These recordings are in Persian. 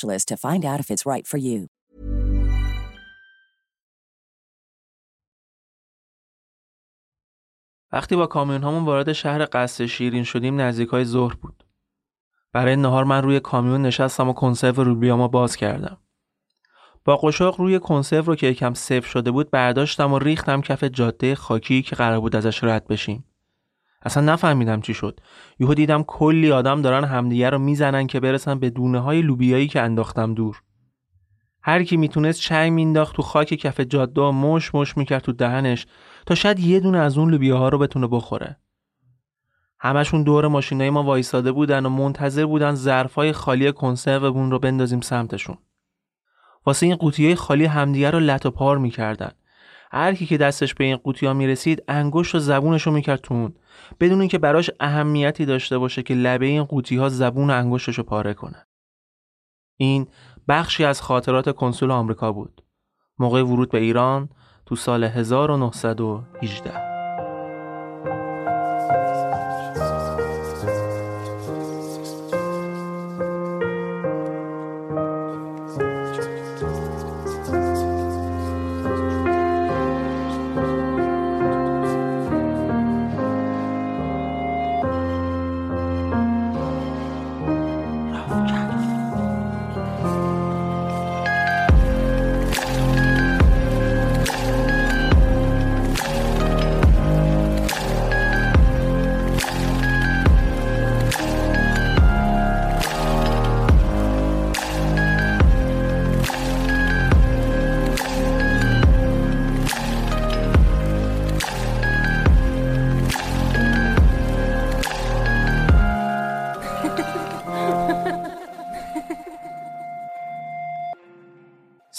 to find out if it's right for you. وقتی با کامیون همون وارد شهر قصر شیرین شدیم نزدیک های ظهر بود. برای نهار من روی کامیون نشستم و کنسرو روبیامو باز کردم. با قشاق روی کنسرو رو که یکم سف شده بود برداشتم و ریختم کف جاده خاکی که قرار بود ازش رد بشیم. اصلا نفهمیدم چی شد. یهو دیدم کلی آدم دارن همدیگه رو می‌زنن که برسن به دونه های لوبیایی که انداختم دور. هر کی می‌تونست چنگ مینداخت تو خاک کف جاده و مش مش می‌کرد تو دهنش تا شاید یه دونه از اون لوبیاها رو بتونه بخوره. همشون دور ماشینای ما وایساده بودن و منتظر بودن ظرفای خالی کنسرومون رو بندازیم سمتشون. واسه این قوطیای خالی همدیگه رو لط و پار می‌کردن. هر کی که دستش به این قوطیا می‌رسید انگشت و زبونش رو می‌کرد تو بدون اینکه براش اهمیتی داشته باشه که لبه این قوطی ها زبون انگشتش رو پاره کنه. این بخشی از خاطرات کنسول آمریکا بود. موقع ورود به ایران تو سال 1918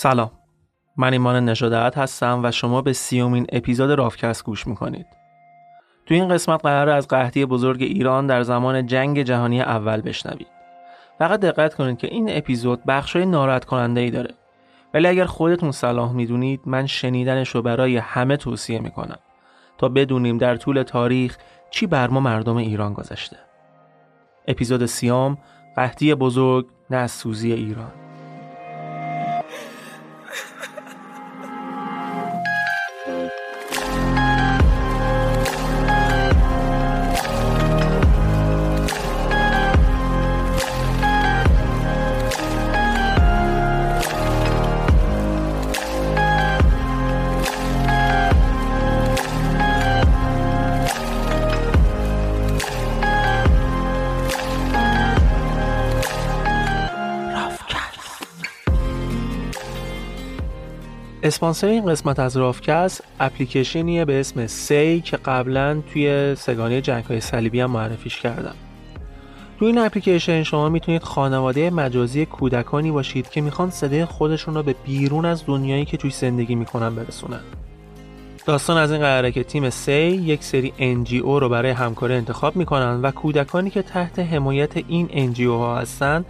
سلام. من ایمان نژادت هستم و شما به سیومین اپیزود رافکست گوش می‌کنید. تو این قسمت قرار از قحطی بزرگ ایران در زمان جنگ جهانی اول بشنوید. فقط دقت کنید که این اپیزود بخشای ناراحت کننده ای داره. ولی اگر خودتون صلاح می‌دونید من شنیدنش رو برای همه توصیه می‌کنم تا بدونیم در طول تاریخ چی بر ما مردم ایران گذشته. اپیزود سیام قحطی بزرگ نه سوزی ایران. اسپانسر این قسمت از رافکست اپلیکیشنیه به اسم سی که قبلا توی سگانه جنگ های صلیبی هم معرفیش کردم. توی این اپلیکیشن شما می‌تونید خانواده مجازی کودکانی باشید که می‌خوان صدای خودشون رو به بیرون از دنیایی که توی زندگی می‌کنن برسونن. داستان از این قراره که تیم سی یک سری NGO رو برای همکاری انتخاب می‌کنن و کودکانی که تحت حمایت این NGO ها هستن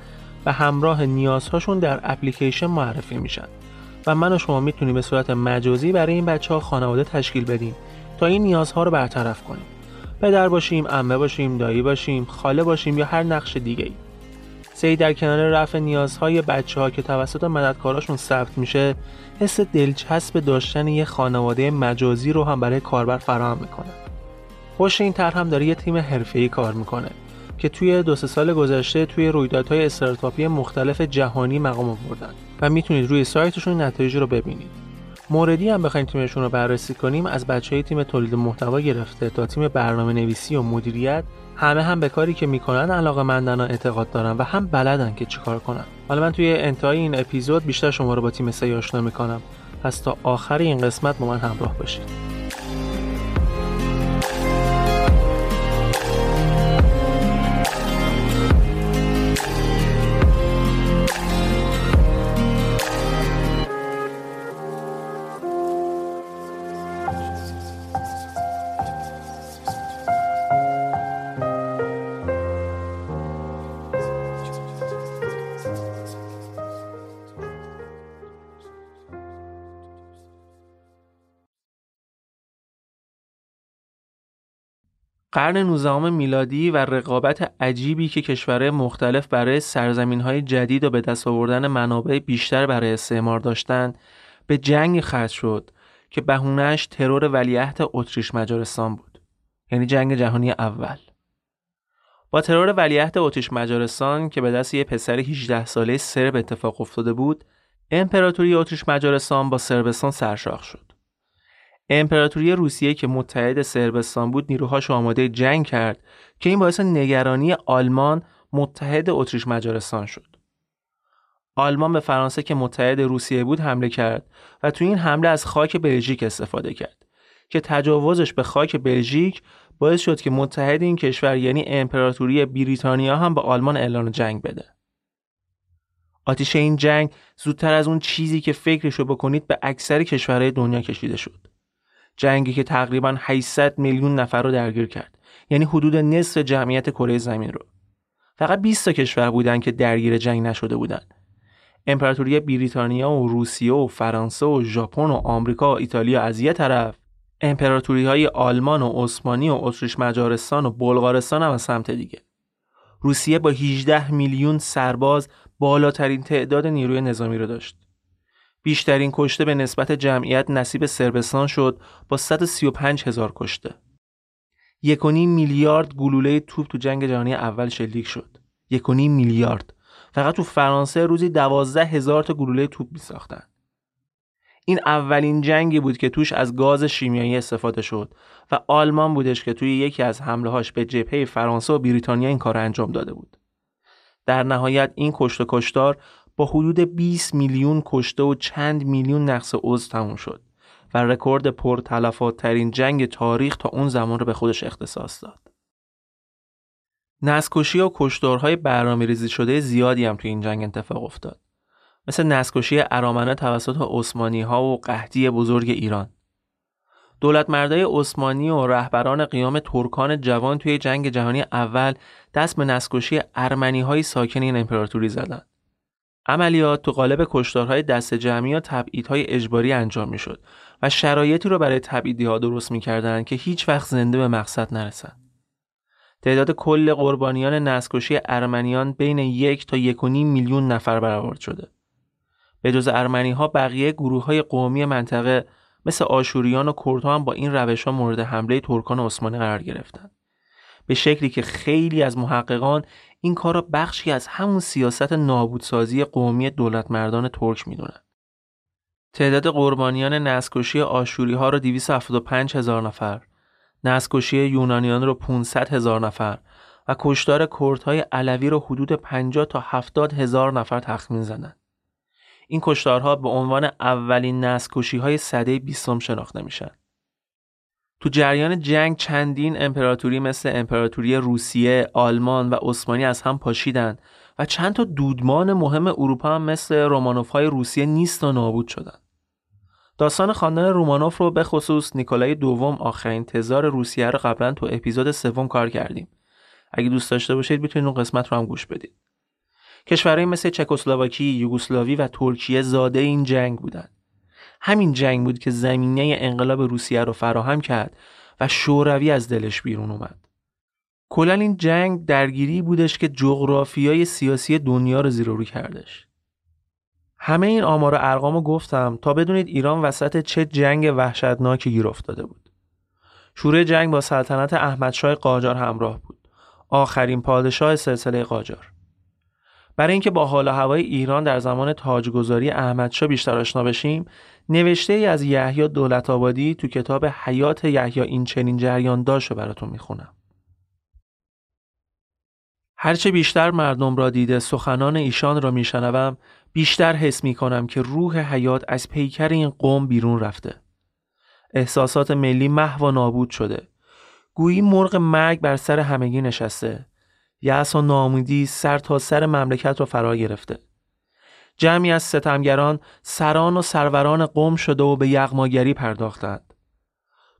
و همراه نیازهاشون در اپلیکیشن معرفی میشن. و من و شما می‌تونیم به صورت مجازی برای این بچه ها خانواده تشکیل بدیم تا این نیازها رو برطرف کنیم. پدر باشیم امه باشیم دایی باشیم خاله باشیم یا هر نقش دیگه ای سی در کنار رفع نیازهای بچه ها که توسط مددکاراشون ثبت میشه حس دلچسب داشتن یه خانواده مجازی رو هم برای کاربر فراهم می‌کنه. خوش این طرح هم داره یه تیم حرفه‌ای کار می‌کنه که توی دو سال گذشته توی رویدادهای استارتاپی مختلف جهانی مقام آوردن. و می‌تونید روی سایتشون نتایج رو ببینید. موردی هم بخوایم تیمشون رو بررسی کنیم از بچه های تیم تولید محتوا گرفته تا تیم برنامه نویسی و مدیریت همه هم به کاری که می‌کنن علاقه مندن و اعتقاد دارن و هم بلدن که چیکار کنن. حالا من توی انتهای این اپیزود بیشتر شما رو با تیم سی آشنا می‌کنم. پس تا آخر این قسمت با من همراه باشید. قرن 19 میلادی و رقابت عجیبی که کشورهای مختلف برای های جدید و به دست آوردن منابع بیشتر برای استعمار داشتند به جنگ ختم شد که بهونهش ترور ولیعهد اتریش مجارستان بود یعنی جنگ جهانی اول. با ترور ولیعهد اتریش مجارستان که به دست یه پسر 18 ساله سرب اتفاق افتاده بود امپراتوری اتریش مجارستان با سربستان سرشاخ شد. امپراتوری روسیه که متحد سربستان بود نیروهاش آماده جنگ کرد که این باعث نگرانی آلمان متحد اتریش مجارستان شد. آلمان به فرانسه که متحد روسیه بود حمله کرد و تو این حمله از خاک بلژیک استفاده کرد که تجاوزش به خاک بلژیک باعث شد که متحد این کشور یعنی امپراتوری بریتانیا هم به آلمان اعلان جنگ بده. آتیش این جنگ زودتر از اون چیزی که فکرشو بکنید به اکثر کشورهای دنیا کشیده شد. جنگی که تقریبا 800 میلیون نفر رو درگیر کرد. یعنی حدود نصف جمعیت کره زمین رو. فقط 20 تا کشور بودن که درگیر جنگ نشده بودن. امپراتوری بریتانیا و روسیه و فرانسه و ژاپن و آمریکا و ایتالیا از یه طرف. امپراتوری های آلمان و عثمانی و اتریش مجارستان و بلغارستان هم از سمت دیگه. روسیه با 18 میلیون سرباز بالاترین تعداد نیروی نظامی رو داشت. بیشترین کشته به نسبت جمعیت نصیب سربستان شد با 135 هزار کشته. یکونی میلیارد گلوله توپ تو جنگ جهانی اول شلیک شد. یکونی میلیارد. فقط تو فرانسه روزی دوازده هزار تا گلوله توپ می ساختن. این اولین جنگی بود که توش از گاز شیمیایی استفاده شد و آلمان بودش که توی یکی از حمله هاش به جبهه فرانسه و بریتانیا این کار انجام داده بود. در نهایت این کشت و کشتار با حدود 20 میلیون کشته و چند میلیون نقص عضو تموم شد و رکورد پرتلفات ترین جنگ تاریخ تا اون زمان رو به خودش اختصاص داد. نسکشی و کشتارهای برنامه ریزی شده زیادی هم تو این جنگ اتفاق افتاد. مثل نسکشی ارامنه توسط عثمانی ها و قحطی بزرگ ایران. دولت مردای عثمانی و رهبران قیام ترکان جوان توی جنگ جهانی اول دست به نسکشی ارمنی های ساکن این امپراتوری زدند. عملیات تو قالب کشتارهای دست جمعی و تبعیدهای اجباری انجام می‌شد و شرایطی رو برای تبعیدی ها درست می‌کردند که هیچ وقت زنده به مقصد نرسند. تعداد کل قربانیان نسکشی ارمنیان بین یک تا یک میلیون نفر برآورد شده. به جز ارمنی ها بقیه گروه های قومی منطقه مثل آشوریان و کردها هم با این روش ها مورد حمله ترکان عثمانی قرار گرفتند. به شکلی که خیلی از محققان این کار را بخشی از همون سیاست نابودسازی قومی دولت مردان ترک می‌دونن. تعداد قربانیان نسکشی آشوری ها را 275 هزار نفر، نسکشی یونانیان را 500 هزار نفر و کشتار کردهای علوی را حدود 50 تا 70 هزار نفر تخمین زدند. این کشتارها به عنوان اولین نسکشی های سده بیستم شناخته میشن. تو جریان جنگ چندین امپراتوری مثل امپراتوری روسیه، آلمان و عثمانی از هم پاشیدند و چند تا دودمان مهم اروپا هم مثل رومانوف های روسیه نیست و نابود شدند. داستان خاندان رومانوف رو به خصوص نیکولای دوم آخرین تزار روسیه رو قبلا تو اپیزود سوم کار کردیم. اگه دوست داشته باشید می‌تونید اون قسمت رو هم گوش بدید. کشورهایی مثل چکسلواکی، یوگسلاوی و ترکیه زاده این جنگ بودند. همین جنگ بود که زمینه انقلاب روسیه رو فراهم کرد و شوروی از دلش بیرون اومد. کلا این جنگ درگیری بودش که جغرافیای سیاسی دنیا رو زیر رو کردش. همه این آمار و ارقامو گفتم تا بدونید ایران وسط چه جنگ وحشتناکی گیر افتاده بود. شورای جنگ با سلطنت احمدشاه قاجار همراه بود. آخرین پادشاه سلسله قاجار برای اینکه با حال و هوای ایران در زمان تاجگذاری احمدشاه بیشتر آشنا بشیم نوشته ای از یحیی دولت آبادی تو کتاب حیات یحیی این چنین جریان داشت براتون می‌خونم هرچه بیشتر مردم را دیده سخنان ایشان را میشنوم بیشتر حس می کنم که روح حیات از پیکر این قوم بیرون رفته. احساسات ملی محو و نابود شده. گویی مرغ مرگ بر سر همگی نشسته. یأس و ناامیدی سر تا سر مملکت را فرا گرفته. جمعی از ستمگران سران و سروران قوم شده و به یغماگری پرداختند.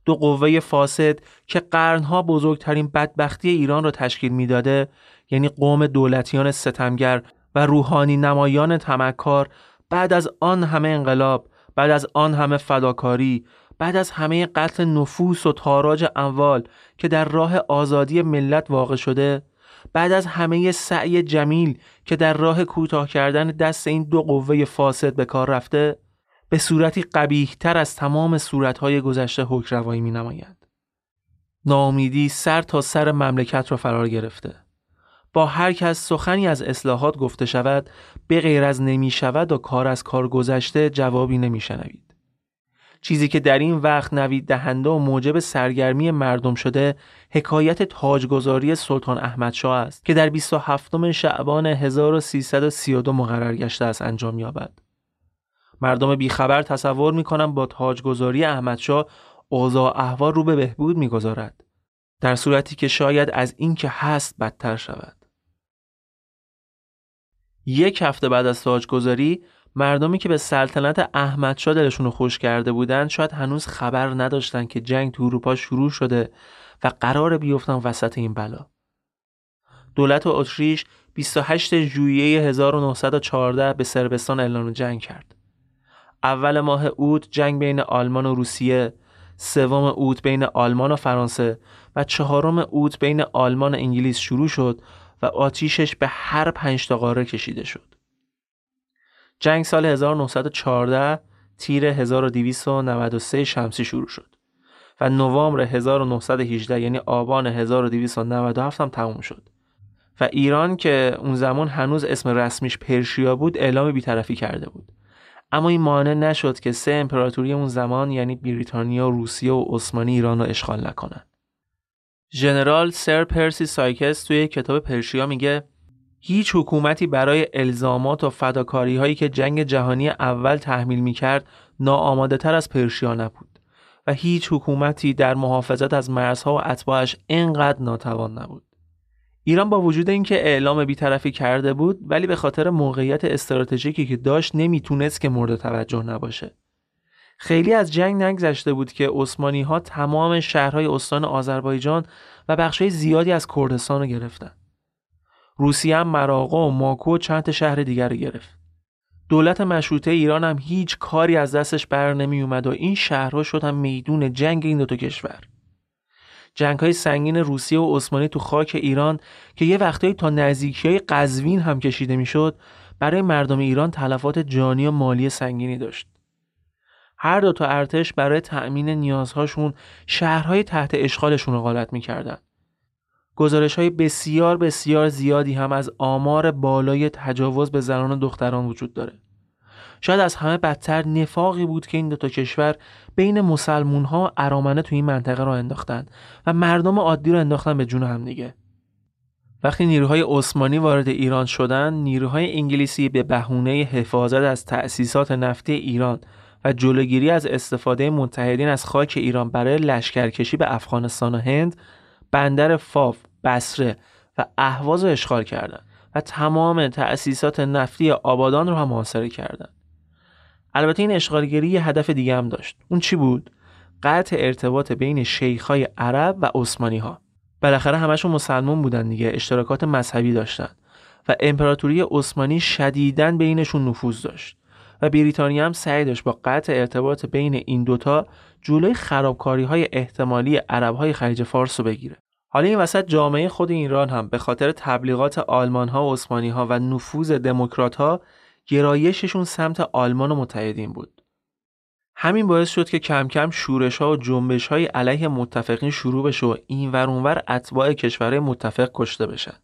دو قوه فاسد که قرنها بزرگترین بدبختی ایران را تشکیل می‌داده یعنی قوم دولتیان ستمگر و روحانی نمایان تمکار بعد از آن همه انقلاب بعد از آن همه فداکاری بعد از همه قتل نفوس و تاراج اموال که در راه آزادی ملت واقع شده بعد از همه سعی جمیل که در راه کوتاه کردن دست این دو قوه فاسد به کار رفته به صورتی قبیه تر از تمام صورتهای گذشته حکروایی می نماید. ناامیدی سر تا سر مملکت را فرار گرفته. با هر کس سخنی از اصلاحات گفته شود به غیر از نمی شود و کار از کار گذشته جوابی نمی شنوید. چیزی که در این وقت نوید دهنده و موجب سرگرمی مردم شده حکایت تاجگذاری سلطان احمد شاه است که در 27 شعبان 1332 مقرر گشته است انجام یابد. مردم بیخبر تصور می کنم با تاجگذاری احمد شاه اوضاع احوال رو به بهبود می‌گذارد در صورتی که شاید از این که هست بدتر شود. یک هفته بعد از تاجگذاری مردمی که به سلطنت احمدشاه دلشون رو خوش کرده بودند شاید هنوز خبر نداشتند که جنگ تو اروپا شروع شده و قرار بیفتن وسط این بلا. دولت اتریش 28 ژوئیه 1914 به سربستان اعلان جنگ کرد. اول ماه اوت جنگ بین آلمان و روسیه، سوم اوت بین آلمان و فرانسه و چهارم اوت بین آلمان و انگلیس شروع شد و آتیشش به هر پنج تا قاره کشیده شد. جنگ سال 1914 تیر 1293 شمسی شروع شد و نوامبر 1918 یعنی آبان 1297 هم تموم شد و ایران که اون زمان هنوز اسم رسمیش پرشیا بود اعلام بیطرفی کرده بود اما این مانع نشد که سه امپراتوری اون زمان یعنی بریتانیا، روسیه و عثمانی ایران رو اشغال نکنند. ژنرال سر پرسی سایکس توی کتاب Persia میگه هیچ حکومتی برای الزامات و فداکاری هایی که جنگ جهانی اول تحمیل می‌کرد ناآماده تر از Persia نبود و هیچ حکومتی در محافظت از مرزها و اتباعش اینقدر ناتوان نبود. ایران با وجود اینکه اعلام بیطرفی کرده بود ولی به خاطر موقعیت استراتژیکی که داشت نمی‌تونست که مورد توجه نباشه. خیلی از جنگ نگذشته بود که عثمانی ها تمام شهرهای استان آذربایجان و بخشهای زیادی از کردستان رو گرفتن. روسیه هم مراغا و ماکو و چند شهر دیگر رو گرفت. دولت مشروطه ایران هم هیچ کاری از دستش بر نمی اومد و این شهرها شدن میدون جنگ این دو تا کشور. جنگ های سنگین روسیه و عثمانی تو خاک ایران که یه وقتایی تا نزدیکی های قزوین هم کشیده می‌شد برای مردم ایران تلفات جانی و مالی سنگینی داشت. هر دو تا ارتش برای تأمین نیازهاشون شهرهای تحت اشغالشون رو غالت می‌کردن. گزارش های بسیار بسیار زیادی هم از آمار بالای تجاوز به زنان و دختران وجود داره. شاید از همه بدتر نفاقی بود که این دو تا کشور بین مسلمون ها ارامنه تو این منطقه را انداختند و مردم عادی رو انداختن به جون هم دیگه. وقتی نیروهای عثمانی وارد ایران شدند، نیروهای انگلیسی به بهونه حفاظت از تأسیسات نفتی ایران و جلوگیری از استفاده متحدین از خاک ایران برای لشکرکشی به افغانستان و هند بندر فاف، بسره و اهواز اشغال کردند و تمام تأسیسات نفتی آبادان رو هم محاصره کردند. البته این اشغالگری یه هدف دیگه هم داشت. اون چی بود؟ قطع ارتباط بین شیخهای عرب و عثمانی ها. بالاخره همشون مسلمان بودن دیگه، اشتراکات مذهبی داشتن و امپراتوری عثمانی شدیداً بینشون نفوذ داشت. و بریتانیا هم سعی داشت با قطع ارتباط بین این دوتا جلوی خرابکاری های احتمالی عرب های خلیج فارس رو بگیره حالا این وسط جامعه خود ایران هم به خاطر تبلیغات آلمان ها و عثمانی ها و نفوذ دموکرات ها گرایششون سمت آلمان و متحدین بود همین باعث شد که کم کم شورش ها و جنبش های علیه متفقین شروع بشه و این ور اتباع کشورهای متفق کشته بشن.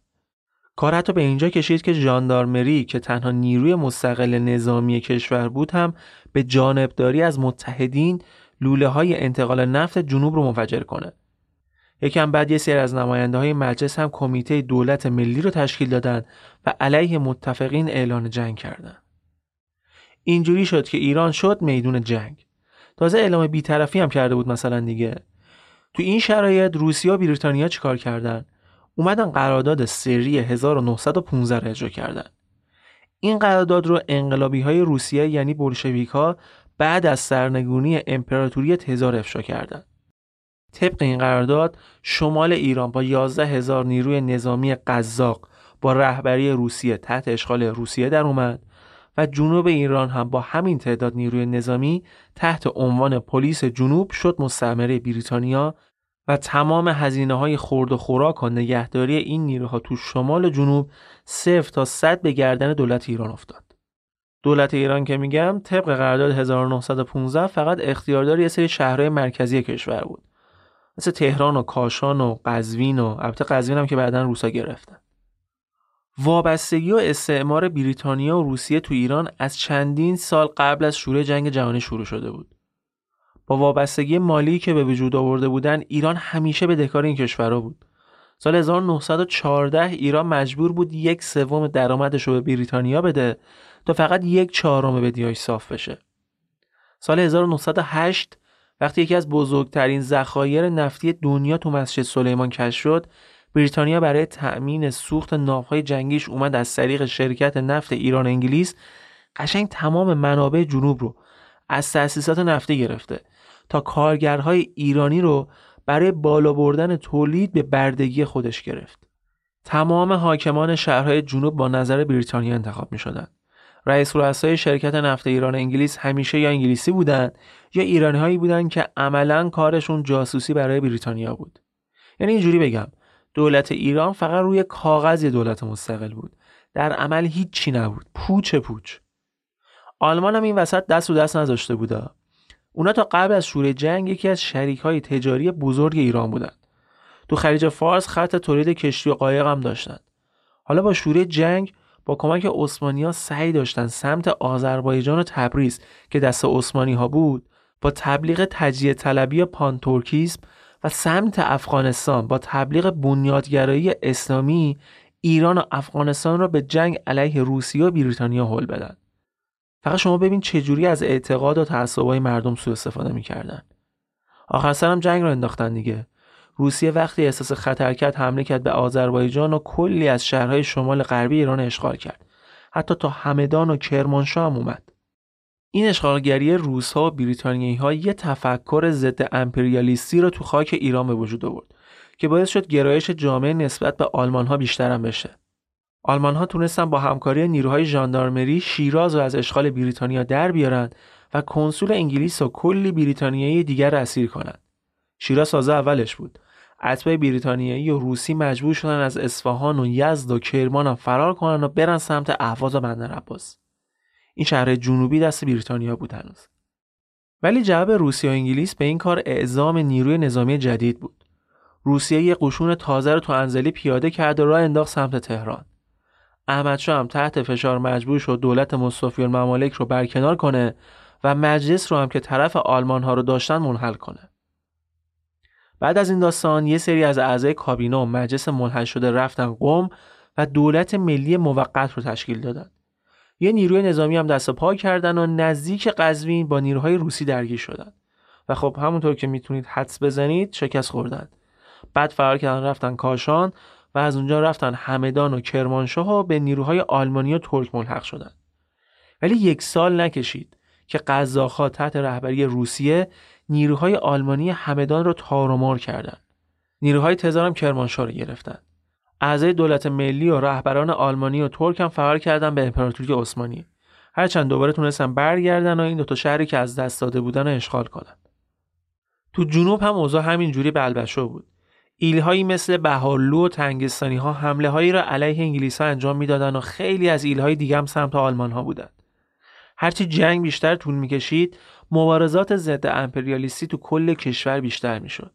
کار حتی به اینجا کشید که ژاندارمری که تنها نیروی مستقل نظامی کشور بود هم به جانبداری از متحدین لوله های انتقال نفت جنوب رو منفجر کنه. یکم بعد یه سری از نماینده های مجلس هم کمیته دولت ملی رو تشکیل دادن و علیه متفقین اعلان جنگ کردند. اینجوری شد که ایران شد میدون جنگ. تازه اعلام بیطرفی هم کرده بود مثلا دیگه. تو این شرایط روسیه و بریتانیا چیکار کردن؟ اومدن قرارداد سری 1915 رو اجرا کردن. این قرارداد رو انقلابی های روسیه یعنی بولشویک ها بعد از سرنگونی امپراتوری تزار افشا کردند. طبق این قرارداد شمال ایران با 11 هزار نیروی نظامی قزاق با رهبری روسیه تحت اشغال روسیه در اومد و جنوب ایران هم با همین تعداد نیروی نظامی تحت عنوان پلیس جنوب شد مستعمره بریتانیا و تمام هزینه های خورد و خوراک و نگهداری این نیروها تو شمال جنوب صفر تا صد به گردن دولت ایران افتاد. دولت ایران که میگم طبق قرارداد 1915 فقط اختیاردار یه سری شهرهای مرکزی کشور بود. مثل تهران و کاشان و قزوین و البته قزوین هم که بعدا روسا گرفتن. وابستگی و استعمار بریتانیا و روسیه تو ایران از چندین سال قبل از شروع جنگ جهانی شروع شده بود. با وابستگی مالی که به وجود آورده بودن ایران همیشه به دکار این کشورها بود. سال 1914 ایران مجبور بود یک سوم درآمدش رو به بریتانیا بده تا فقط یک چهارم بدیاش صاف بشه. سال 1908 وقتی یکی از بزرگترین ذخایر نفتی دنیا تو مسجد سلیمان کشف شد بریتانیا برای تأمین سوخت ناوهای جنگیش اومد از طریق شرکت نفت ایران انگلیس قشنگ تمام منابع جنوب رو از تأسیسات نفتی گرفته تا کارگرهای ایرانی رو برای بالا بردن تولید به بردگی خودش گرفت. تمام حاکمان شهرهای جنوب با نظر بریتانیا انتخاب می شدن. رئیس رؤسای شرکت نفت ایران انگلیس همیشه یا انگلیسی بودند یا ایرانی هایی بودن که عملا کارشون جاسوسی برای بریتانیا بود. یعنی اینجوری بگم دولت ایران فقط روی کاغذ دولت مستقل بود. در عمل هیچی نبود. پوچ پوچ. آلمان هم این وسط دست و دست نذاشته بوده. اونا تا قبل از شروع جنگ یکی از شریک های تجاری بزرگ ایران بودند. تو خلیج فارس خط تولید کشتی و قایق هم داشتن. حالا با شروع جنگ با کمک ها سعی داشتن سمت آذربایجان و تبریز که دست عثمانی ها بود با تبلیغ تجزیه طلبی پانتورکیسم و سمت افغانستان با تبلیغ بنیادگرایی اسلامی ایران و افغانستان را به جنگ علیه روسیه و بریتانیا هل بدن. فقط شما ببین چجوری از اعتقاد و تعصبای مردم سوء استفاده می‌کردن. آخر سرم جنگ رو انداختن دیگه. روسیه وقتی احساس خطر کرد حمله کرد به آذربایجان و کلی از شهرهای شمال غربی ایران اشغال کرد. حتی تا همدان و کرمانشاه هم اومد. این اشغالگری روسها و بریتانیایی ها یه تفکر ضد امپریالیستی رو تو خاک ایران به وجود آورد که باعث شد گرایش جامعه نسبت به آلمان ها بیشتر هم بشه. آلمان ها تونستن با همکاری نیروهای ژاندارمری شیراز رو از اشغال بریتانیا در بیارن و کنسول انگلیس و کلی بریتانیایی دیگر اسیر کنند. شیراز سازه اولش بود. اتباع بریتانیایی و روسی مجبور شدن از اصفهان و یزد و کرمان هم فرار کنن و برن سمت اهواز و بندر عباس. این شهر جنوبی دست بریتانیا بود هنوز. ولی جواب روسیه و انگلیس به این کار اعزام نیروی نظامی جدید بود. روسیه یه قشون تازه رو تو انزلی پیاده کرد و راه انداخت سمت تهران. احمدشاه هم تحت فشار مجبور شد دولت مصطفی الممالک رو برکنار کنه و مجلس رو هم که طرف آلمان ها رو داشتن منحل کنه. بعد از این داستان یه سری از اعضای کابینه و مجلس منحل شده رفتن قم و دولت ملی موقت رو تشکیل دادن. یه نیروی نظامی هم دست پا کردن و نزدیک قزوین با نیروهای روسی درگیر شدن و خب همونطور که می‌تونید حدس بزنید شکست خوردن بعد فرار کردن رفتن کاشان و از اونجا رفتن همدان و کرمانشاه و به نیروهای آلمانی و ترک ملحق شدند. ولی یک سال نکشید که قزاق‌ها تحت رهبری روسیه نیروهای آلمانی همدان رو تارمار کردند. نیروهای تزار هم کرمانشاه رو گرفتن. اعضای دولت ملی و رهبران آلمانی و ترک هم فرار کردن به امپراتوری عثمانی. هرچند دوباره تونستن برگردن و این دو تا شهری که از دست داده بودن رو اشغال کنن. تو جنوب هم اوضاع همین جوری بلبشو بود. ایلهایی مثل بهارلو و تنگستانی ها حمله هایی را علیه انگلیس ها انجام می‌دادند و خیلی از ایلهای دیگه هم سمت آلمان ها بودند. هرچی جنگ بیشتر طول می‌کشید مبارزات ضد امپریالیستی تو کل کشور بیشتر می‌شد.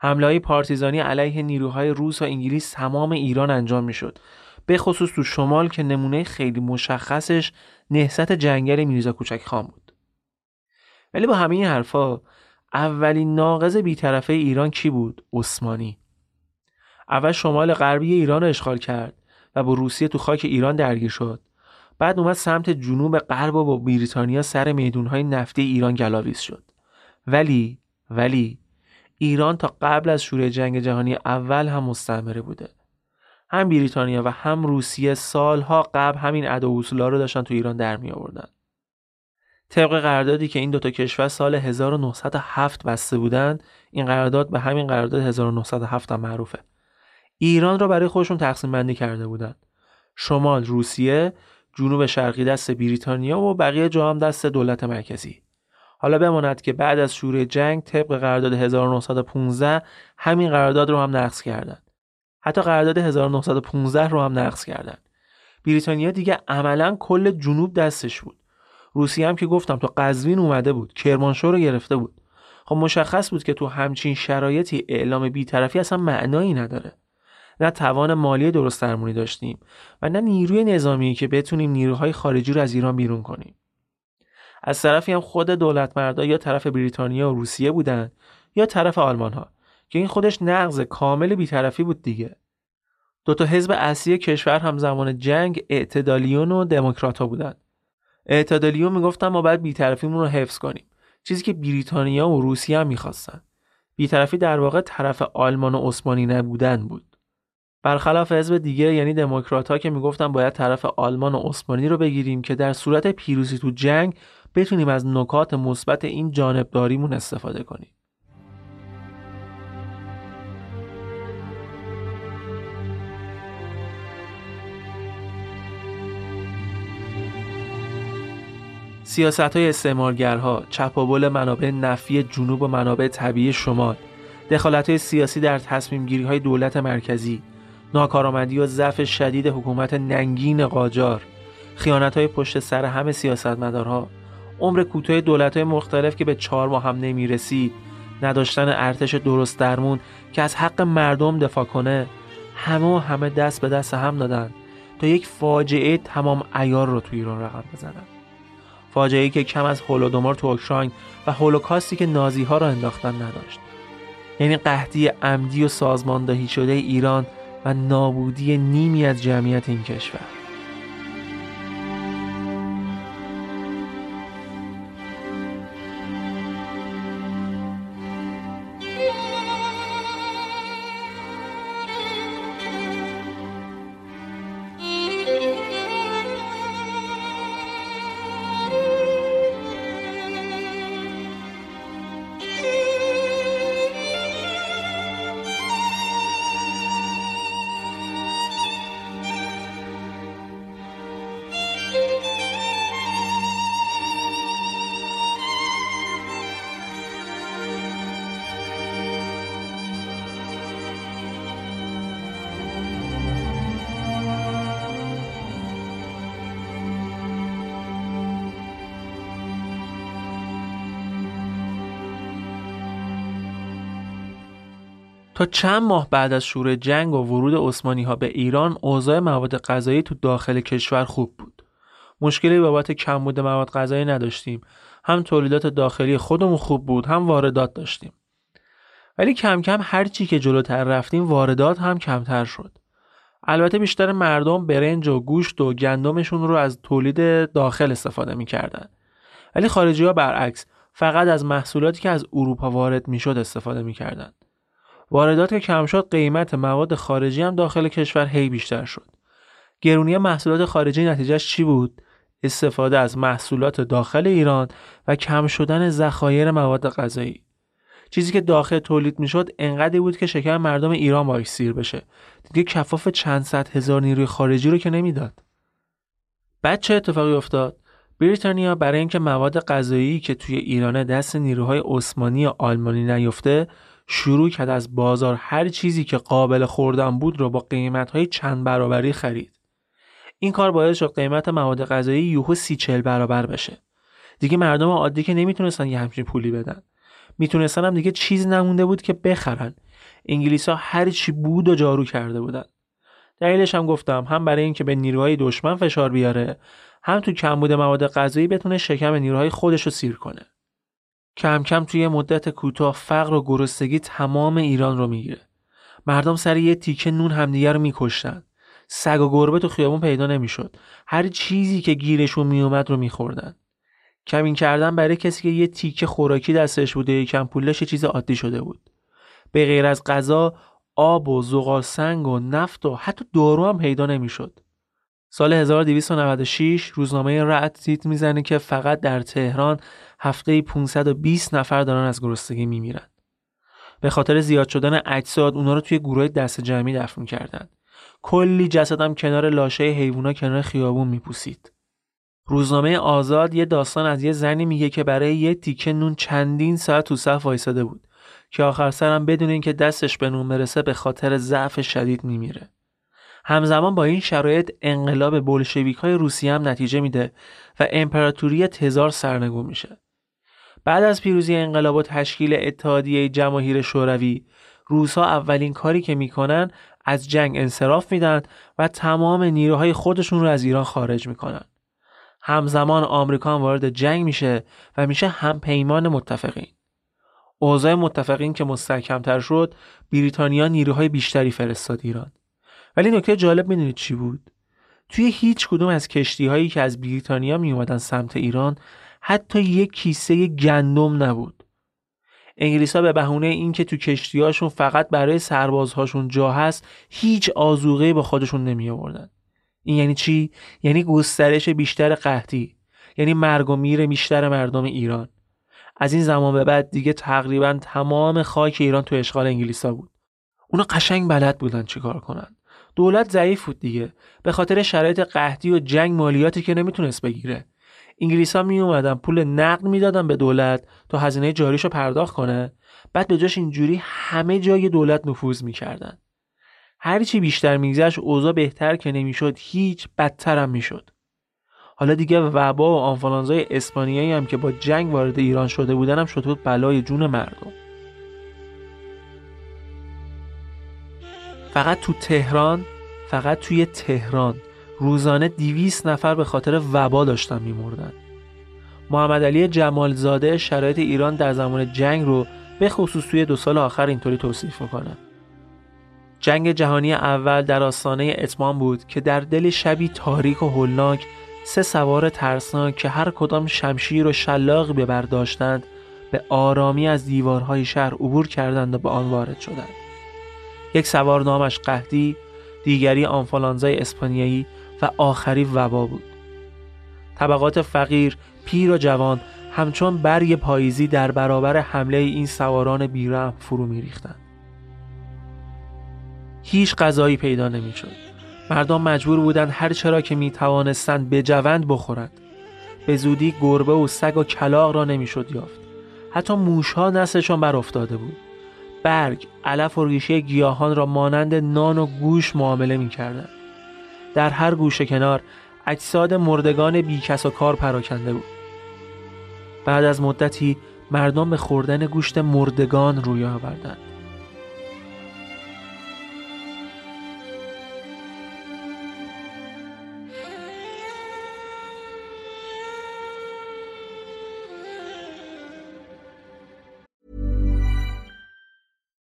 حمله پارتیزانی علیه نیروهای روس و انگلیس تمام ایران انجام می‌شد. به خصوص تو شمال که نمونه خیلی مشخصش نهست جنگل میرزا کوچک خان بود. ولی با همه این حرفا اولین ناقض بیطرفه ایران کی بود؟ عثمانی. اول شمال غربی ایران رو اشغال کرد و با روسیه تو خاک ایران درگیر شد. بعد اومد سمت جنوب غرب و با بریتانیا سر میدونهای نفتی ایران گلاویز شد. ولی ولی ایران تا قبل از شروع جنگ جهانی اول هم مستعمره بوده. هم بریتانیا و هم روسیه سالها قبل همین ادا و رو داشتن تو ایران در می آوردن طبق قراردادی که این دوتا کشور سال 1907 بسته بودند این قرارداد به همین قرارداد 1907 هم معروفه. ایران را برای خودشون تقسیم بندی کرده بودند شمال روسیه جنوب شرقی دست بریتانیا و بقیه جا هم دست دولت مرکزی. حالا بماند که بعد از شروع جنگ طبق قرارداد 1915 همین قرارداد رو هم نقض کردند. حتی قرارداد 1915 رو هم نقض کردند. بریتانیا دیگه عملا کل جنوب دستش بود. روسیه هم که گفتم تو قزوین اومده بود کرمانشاه رو گرفته بود. خب مشخص بود که تو همچین شرایطی اعلام بیطرفی اصلا معنایی نداره. نه توان مالی درست درمونی داشتیم و نه نیروی نظامی که بتونیم نیروهای خارجی رو از ایران بیرون کنیم. از طرفی هم خود دولت مردا یا طرف بریتانیا و روسیه بودن یا طرف آلمان ها که این خودش نقض کامل بیطرفی بود دیگه. دو تا حزب اصلی کشور هم زمان جنگ اعتدالیون و دموکرات ها بودن. اعتدالیون می‌گفتن ما باید بیطرفیمون رو حفظ کنیم چیزی که بریتانیا و روسیه هم می‌خواستن. بیطرفی در واقع طرف آلمان و عثمانی نبودن بود. برخلاف حزب دیگه یعنی دموکرات ها که می‌گفتن باید طرف آلمان و عثمانی رو بگیریم که در صورت پیروزی تو جنگ بتونیم از نکات مثبت این جانبداریمون استفاده کنیم. سیاست های استعمارگرها، چپاول منابع نفی جنوب و منابع طبیعی شمال، دخالت های سیاسی در تصمیم گیری های دولت مرکزی، ناکارآمدی و ضعف شدید حکومت ننگین قاجار، خیانت های پشت سر همه سیاستمدارها، عمر کوتاه دولت های مختلف که به چهار ماه هم نمی رسید، نداشتن ارتش درست درمون که از حق مردم دفاع کنه، همه و همه دست به دست هم دادن تا یک فاجعه تمام ایار رو تو ایران رقم بزنن. فاجعه که کم از هولودومور تو اوکراین و هولوکاستی که نازی ها را انداختن نداشت. یعنی قحطی عمدی و سازماندهی شده ایران و نابودی نیمی از جمعیت این کشور. تا چند ماه بعد از شروع جنگ و ورود عثمانی ها به ایران اوضاع مواد غذایی تو داخل کشور خوب بود. مشکلی بابت کمبود مواد غذایی نداشتیم. هم تولیدات داخلی خودمون خوب بود هم واردات داشتیم. ولی کم کم هر چی که جلوتر رفتیم واردات هم کمتر شد. البته بیشتر مردم برنج و گوشت و گندمشون رو از تولید داخل استفاده می‌کردن. ولی خارجی ها برعکس فقط از محصولاتی که از اروپا وارد می‌شد استفاده می‌کردند. واردات که کم شد قیمت مواد خارجی هم داخل کشور هی بیشتر شد. گرونی محصولات خارجی نتیجهش چی بود؟ استفاده از محصولات داخل ایران و کم شدن ذخایر مواد غذایی. چیزی که داخل تولید می‌شد انقدری بود که شکر مردم ایران باش سیر بشه. دیگه کفاف چند صد هزار نیروی خارجی رو که نمی‌داد. بعد چه اتفاقی افتاد؟ بریتانیا برای اینکه مواد غذایی که توی ایران دست نیروهای عثمانی یا آلمانی نیفته شروع کرد از بازار هر چیزی که قابل خوردن بود رو با قیمت های چند برابری خرید. این کار باعث شد قیمت مواد غذایی یوهو سی چل برابر بشه. دیگه مردم عادی که نمی‌تونستن یه همچین پولی بدن. می‌تونستن هم دیگه چیز نمونده بود که بخرن. انگلیس ها هر چی بود و جارو کرده بودن. دلیلش هم گفتم هم برای اینکه به نیروهای دشمن فشار بیاره هم تو کمبود مواد غذایی بتونه شکم نیروهای خودش رو سیر کنه. کم کم توی مدت کوتاه فقر و گرسنگی تمام ایران رو می‌گیره. مردم سر یه تیکه نون همدیگه رو میکشتن. سگ و گربه تو خیابون پیدا نمی‌شد. هر چیزی که گیرشون میومد رو میخوردن. کمین کردن برای کسی که یه تیکه خوراکی دستش بوده یکم پولش چیز عادی شده بود. به غیر از غذا آب و زغال سنگ و نفت و حتی دارو هم پیدا نمی‌شد. سال 1296 روزنامه رعد تیت می‌زنه که فقط در تهران هفته 520 نفر دارن از گرسنگی میمیرن. به خاطر زیاد شدن اجساد اونا رو توی گروه دست جمعی دفن کردن. کلی جسدم کنار لاشه حیوونا کنار خیابون میپوسید. روزنامه آزاد یه داستان از یه زنی میگه که برای یه تیکه نون چندین ساعت تو صف وایساده بود که آخر سرم بدون اینکه دستش به نون برسه به خاطر ضعف شدید میمیره. همزمان با این شرایط انقلاب بولشویک های روسیه هم نتیجه میده و امپراتوری تزار سرنگون میشه. بعد از پیروزی انقلاب و تشکیل اتحادیه جماهیر شوروی روسا اولین کاری که می‌کنن از جنگ انصراف میدن و تمام نیروهای خودشون رو از ایران خارج می‌کنن. همزمان آمریکا وارد جنگ میشه و میشه هم پیمان متفقین. اوضاع متفقین که مستحکمتر شد بریتانیا نیروهای بیشتری فرستاد ایران. ولی نکته جالب می‌دونید چی بود توی هیچ کدوم از کشتی هایی که از بریتانیا می سمت ایران حتی یک کیسه گندم نبود. انگلیس ها به بهونه اینکه تو کشتی هاشون فقط برای سربازهاشون جا هست هیچ آزوغه با خودشون نمی آوردن این یعنی چی؟ یعنی گسترش بیشتر قحطی یعنی مرگ و میر بیشتر مردم ایران. از این زمان به بعد دیگه تقریبا تمام خاک ایران تو اشغال انگلیسا بود. اونا قشنگ بلد بودن چیکار کنن. دولت ضعیف بود دیگه. به خاطر شرایط قحطی و جنگ مالیاتی که نمی‌تونست بگیره. انگلیس ها می اومدن پول نقد می‌دادن به دولت تا هزینه جاریشو پرداخت کنه. بعد به جاش اینجوری همه جای دولت نفوذ می‌کردن. هرچی بیشتر میگذشت اوضاع بهتر که نمی‌شد هیچ بدتر هم می‌شد. حالا دیگه وبا و آنفولانزای اسپانیایی هم که با جنگ وارد ایران شده بودن هم شده بود بلای جون مردم. فقط تو تهران فقط توی تهران. روزانه دیویس نفر به خاطر وبا داشتن میمردن. محمد علی جمالزاده شرایط ایران در زمان جنگ رو به خصوص توی دو سال آخر اینطوری توصیف می‌کنه. جنگ جهانی اول در آستانه اتمام بود که در دل شبی تاریک و هولناک سه سوار ترسناک که هر کدام شمشیر و شلاقی به برداشتند به آرامی از دیوارهای شهر عبور کردند و به آن وارد شدند. یک سوار نامش قهدی دیگری آنفالانزای اسپانیایی و آخری وبا بود. طبقات فقیر پیر و جوان همچون برگ پاییزی در برابر حمله این سواران بیرحم فرو میریختند. هیچ غذایی پیدا نمی‌شد. مردم مجبور بودند هر چرا که می توانستند به جوند بخورند. به زودی گربه و سگ و کلاق را نمی‌شد یافت. حتی موشها نسلشان بر افتاده بود. برگ، علف و ریشه گیاهان را مانند نان و گوش معامله می کردن. در هر گوشه کنار اجساد مردگان بیکس و کار پراکنده بود. بعد از مدتی مردم به خوردن گوشت مردگان روی آوردند.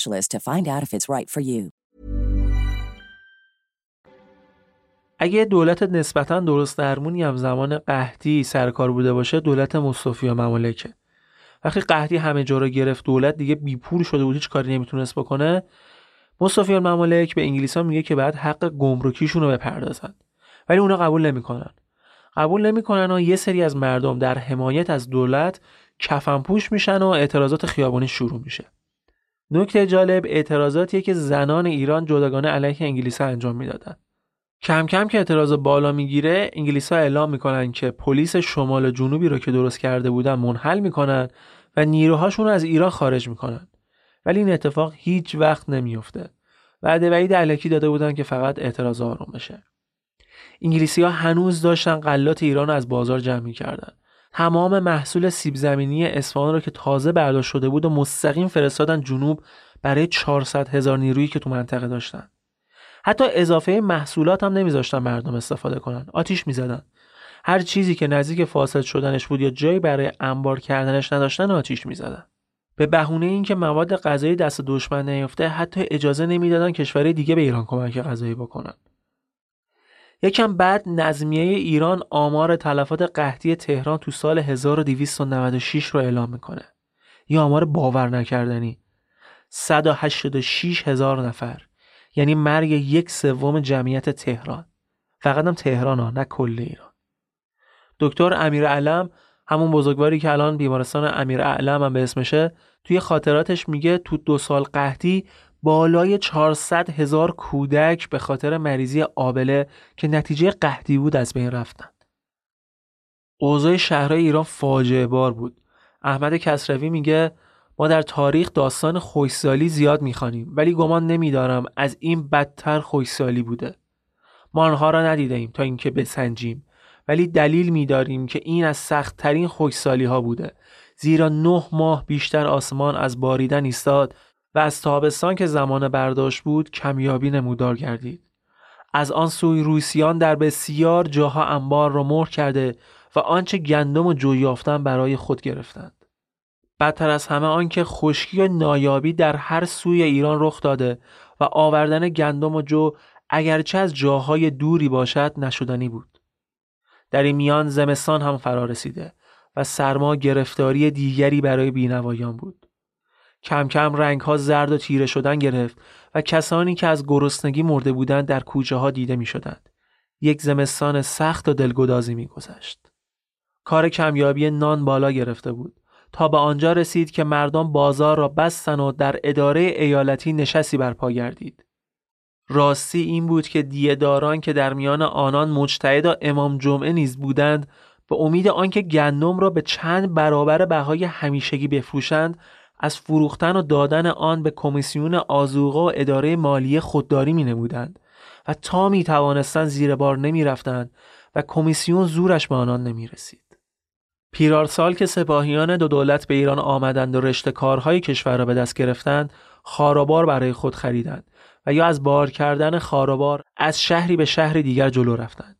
specialist to find out if it's right for you. اگه دولت نسبتا درست درمونی هم زمان قحطی سرکار بوده باشه دولت مصطفی و ممالکه. وقتی قحطی همه جا رو گرفت دولت دیگه بیپول شده بود هیچ کاری نمی‌تونست بکنه مصطفی ممالک به انگلیس ها میگه که بعد حق گمرکیشون رو بپردازن. ولی اونا قبول نمی‌کنن. قبول نمی‌کنن و یه سری از مردم در حمایت از دولت کفنپوش میشن و اعتراضات خیابانی شروع میشه. نکته جالب اعتراضاتیه که زنان ایران جداگانه علیه انگلیس ها انجام می‌دادن. کم کم که اعتراض بالا می‌گیره انگلیس ها اعلام می‌کنن که پلیس شمال جنوبی رو که درست کرده بودن منحل می‌کنن و نیروهاشون رو از ایران خارج می‌کنن. ولی این اتفاق هیچ وقت نمیفته. بعد وعید علکی داده بودن که فقط اعتراض آروم بشه. انگلیسی ها هنوز داشتن غلات ایران رو از بازار جمع می‌کردن. تمام محصول سیب زمینی اصفهان رو که تازه برداشت شده بود و مستقیم فرستادن جنوب برای 400 هزار نیرویی که تو منطقه داشتن. حتی اضافه محصولات هم نمیذاشتن مردم استفاده کنن. آتیش می‌زدن. هر چیزی که نزدیک فاسد شدنش بود یا جایی برای انبار کردنش نداشتن آتیش می‌زدن. به بهونه اینکه مواد غذایی دست دشمن نیفته حتی اجازه نمی‌دادن کشورهای دیگه به ایران کمک غذایی بکنن. یکم بعد نظمیه ایران آمار تلفات قحطی تهران تو سال 1296 رو اعلام می‌کنه. یه آمار باور نکردنی. 186 هزار نفر. یعنی مرگ یک سوم جمعیت تهران. فقط هم تهران ها نه کل ایران. دکتر امیر علم همون بزرگواری که الان بیمارستان امیر علم هم به اسمشه توی خاطراتش میگه تو دو سال قحطی بالای 400 هزار کودک به خاطر مریضی آبله که نتیجه قحطی بود از بین رفتند. اوضاع شهرهای ایران فاجعه بار بود. احمد کسروی میگه ما در تاریخ داستان خوشسالی زیاد می‌خوانیم ولی گمان نمیدارم از این بدتر خوشسالی بوده. ما آنها را ندیدیم تا اینکه بسنجیم ولی دلیل میداریم که این از سختترین خوشسالی ها بوده زیرا نه ماه بیشتر آسمان از باریدن ایستاد و از تابستان که زمان برداشت بود کمیابی نمودار گردید. از آن سوی روسیان در بسیار جاها انبار را مهر کرده و آنچه گندم و جو یافتن برای خود گرفتند. بدتر از همه آنکه خشکی و نایابی در هر سوی ایران رخ داده و آوردن گندم و جو اگرچه از جاهای دوری باشد نشدنی بود. در این میان زمستان هم فرا رسیده و سرما گرفتاری دیگری برای بینوایان بود. کم کم رنگ ها زرد و تیره شدن گرفت و کسانی که از گرسنگی مرده بودند در کوچه ها دیده می شدند. یک زمستان سخت و دلگدازی می گذشت. کار کمیابی نان بالا گرفته بود تا به آنجا رسید که مردم بازار را بستن و در اداره ایالتی نشستی برپا گردید. راستی این بود که دیهداران که در میان آنان مجتهد و امام جمعه نیز بودند به امید آنکه گندم را به چند برابر بهای همیشگی بفروشند از فروختن و دادن آن به کمیسیون آزوقه و اداره مالی خودداری می نمودند و تا می توانستند زیر بار نمی رفتند و کمیسیون زورش به آنان نمی رسید. پیرارسال که سپاهیان دو دولت به ایران آمدند و رشته کارهای کشور را به دست گرفتند خاروبار برای خود خریدند و یا از بار کردن خاروبار از شهری به شهر دیگر جلو رفتند.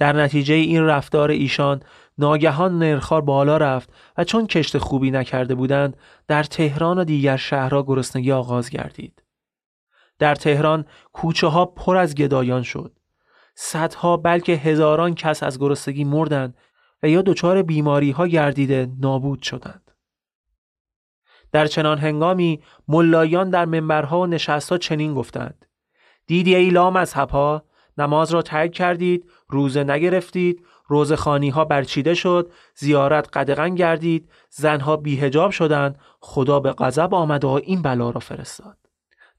در نتیجه این رفتار ایشان ناگهان نرخار بالا رفت و چون کشت خوبی نکرده بودند در تهران و دیگر شهرها گرسنگی آغاز گردید. در تهران کوچه ها پر از گدایان شد. صدها بلکه هزاران کس از گرسنگی مردند و یا دچار بیماری ها گردیده نابود شدند. در چنان هنگامی ملایان در منبرها و نشستها چنین گفتند دیدی ای لام از ها نماز را ترک کردید روزه نگرفتید روزخانی ها برچیده شد زیارت قدغن گردید زنها بیهجاب شدند خدا به غضب آمد و این بلا را فرستاد.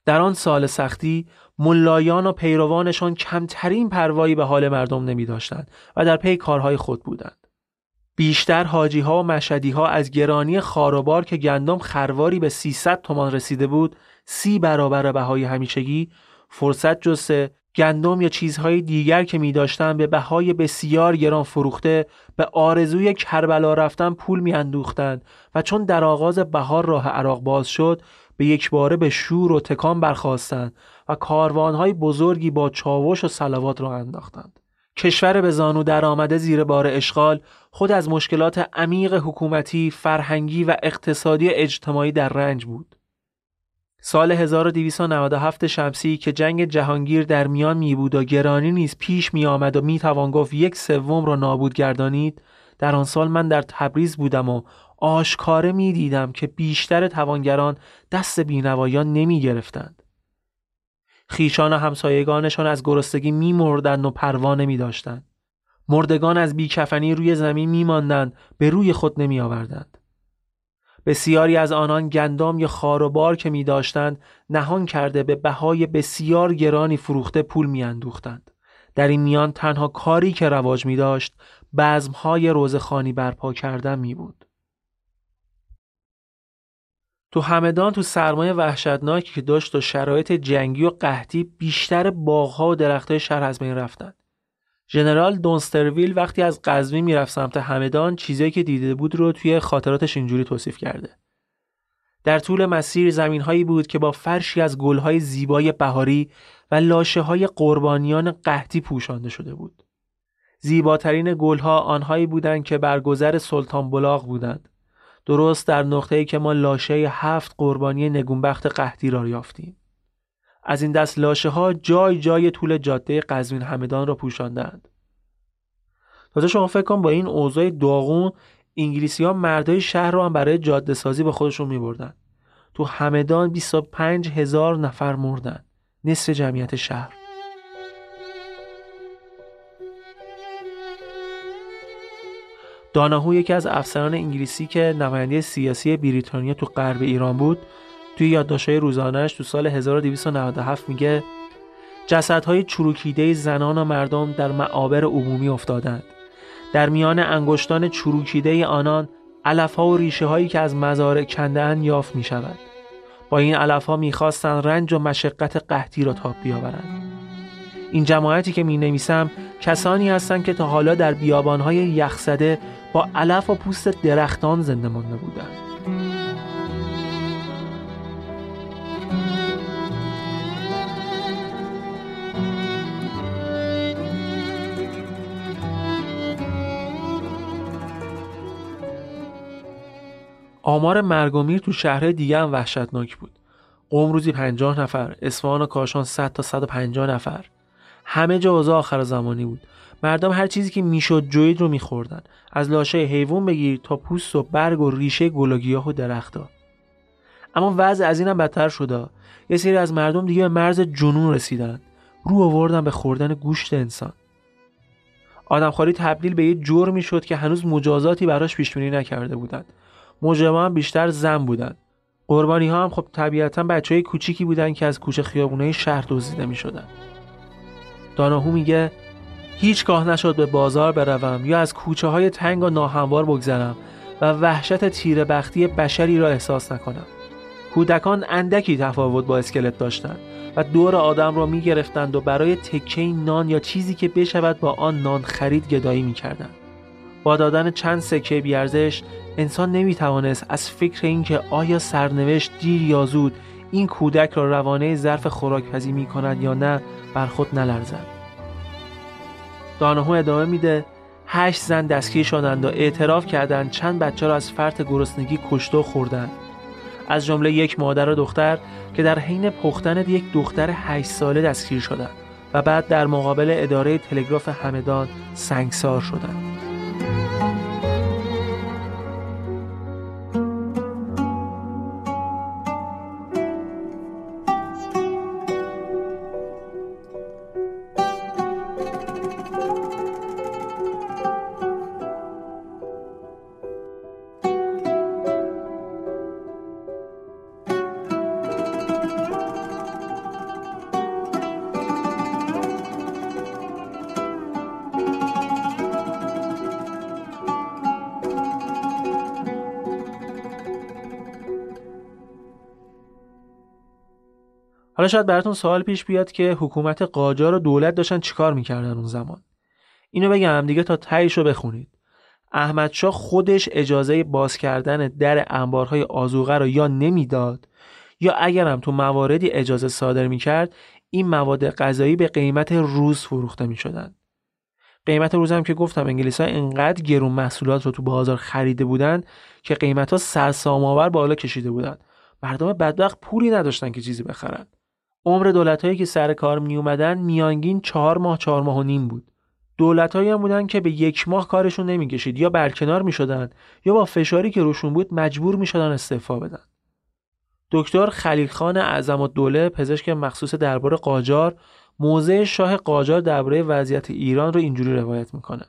در آن سال سختی ملایان و پیروانشان کمترین پروایی به حال مردم نمی داشتند و در پی کارهای خود بودند. بیشتر حاجی ها و مشدی ها از گرانی خاروبار که گندم خرواری به 300 تومان رسیده بود سی برابر بهای همیشگی فرصت جسته گندم یا چیزهای دیگر که می به بهای بسیار گران فروخته به آرزوی کربلا رفتن پول می اندوختن و چون در آغاز بهار راه عراق باز شد به یک باره به شور و تکان برخواستند و کاروانهای بزرگی با چاوش و سلاوات را انداختند. کشور به زانو در آمده زیر بار اشغال خود از مشکلات عمیق حکومتی، فرهنگی و اقتصادی اجتماعی در رنج بود. سال 1297 شمسی که جنگ جهانگیر در میان می بود و گرانی نیز پیش می آمد و می توان گفت یک سوم را نابود گردانید در آن سال من در تبریز بودم و آشکاره می دیدم که بیشتر توانگران دست بینوایان نمی گرفتند. خیشان و همسایگانشان از گرستگی می مردند و پروانه می داشتند. مردگان از بیکفنی روی زمین می ماندند به روی خود نمی آوردند. بسیاری از آنان گندام یا خار و بار که می داشتند نهان کرده به بهای بسیار گرانی فروخته پول می اندوختند. در این میان تنها کاری که رواج می داشت بزمهای روزخانی برپا کردن می بود. تو همدان تو سرمایه وحشتناکی که داشت و شرایط جنگی و قحطی بیشتر باغها و درختهای شهر از بین رفتند. ژنرال دونسترویل وقتی از قزوین می‌رفت سمت همدان چیزایی که دیده بود رو توی خاطراتش اینجوری توصیف کرده. در طول مسیر زمینهایی بود که با فرشی از گلهای زیبای بهاری و لاشه های قربانیان قحطی پوشانده شده بود. زیباترین گلها آنهایی بودند که برگذر سلطان بلاغ بودند. درست در نقطه‌ای که ما لاشه هفت قربانی نگونبخت قحطی را یافتیم. از این دست لاشه ها جای جای طول جاده قزوین همدان را پوشاندند. تازه شما فکر کن با این اوضاع داغون انگلیسی ها مردای شهر رو هم برای جاده سازی به خودشون می بردن. تو همدان 25 هزار نفر مردن. نصف جمعیت شهر. داناهو یکی از افسران انگلیسی که نماینده سیاسی بریتانیا تو غرب ایران بود توی یادداشت‌های روزانه‌اش تو سال 1297 میگه جسدهای چروکیده زنان و مردم در معابر عمومی افتادند در میان انگشتان چروکیده آنان علفها و ریشه هایی که از مزارع کندهاند یافت می شود. با این علفها می‌خواستند رنج و مشقت قحطی را تاب بیاورند. این جماعتی که می نویسم کسانی هستند که تا حالا در بیابانهای یخزده با علف و پوست درختان زنده مانده بودند. آمار مرگ و میر تو شهرهای دیگه هم وحشتناک بود. قوم روزی 50 نفر، اصفهان و کاشان 100 تا 150 نفر. همه جا اوضاع آخر زمانی بود. مردم هر چیزی که می‌شد جوید رو میخوردن. از لاشه حیوان بگیر تا پوست و برگ و ریشه گل و گیاه و درختا. اما وضع از اینم بدتر شده. یه سری از مردم دیگه به مرز جنون رسیدن. رو آوردن به خوردن گوشت انسان. آدمخواری تبدیل به یه جرمی شد که هنوز مجازاتی براش پیش نکرده بودند. مجرما هم بیشتر زن بودن. قربانی ها هم خب طبیعتا بچه های کوچیکی بودن که از کوچه خیابونه شهر دزدیده می شدن داناهو میگه هیچگاه نشد به بازار بروم یا از کوچه های تنگ و ناهموار بگذرم و وحشت تیره بختی بشری را احساس نکنم. کودکان اندکی تفاوت با اسکلت داشتند و دور آدم را می گرفتند و برای تکه نان یا چیزی که بشود با آن نان خرید گدایی می کردند. با دادن چند سکه بیارزش انسان نمی‌توانست از فکر اینکه آیا سرنوشت دیر یا زود این کودک را روانه ظرف خوراکپزی می کند یا نه بر خود نلرزد. دانهو ادامه میده هشت زن دستگیر شدند و اعتراف کردند چند بچه را از فرط گرسنگی کشته و خوردند. از جمله یک مادر و دختر که در حین پختن یک دختر هشت ساله دستگیر شدند و بعد در مقابل اداره تلگراف همدان سنگسار شدند. حالا شاید براتون سوال پیش بیاد که حکومت قاجار و دولت داشتن چیکار می‌کردن اون زمان. اینو بگم دیگه تا رو بخونید. احمدشاه خودش اجازه باز کردن در انبارهای آزوغه رو یا نمی‌داد یا اگرم تو مواردی اجازه صادر می‌کرد این مواد غذایی به قیمت روز فروخته می‌شدن. قیمت روز هم که گفتم انگلیس ها اینقدر گرون محصولات رو تو بازار خریده بودن که قیمت ها سرسام آور بالا کشیده بودن. مردم بدبخت پولی نداشتن که چیزی بخرن. عمر دولت هایی که سر کار می اومدن میانگین چهار ماه چهار ماه و نیم بود. دولت هایی هم بودن که به یک ماه کارشون نمی‌کشید. یا برکنار می شدن یا با فشاری که روشون بود مجبور می شدن استعفا بدن. دکتر خلیل خان اعظم الدوله پزشک مخصوص دربار قاجار موضع شاه قاجار درباره وضعیت ایران رو اینجوری روایت می‌کنه.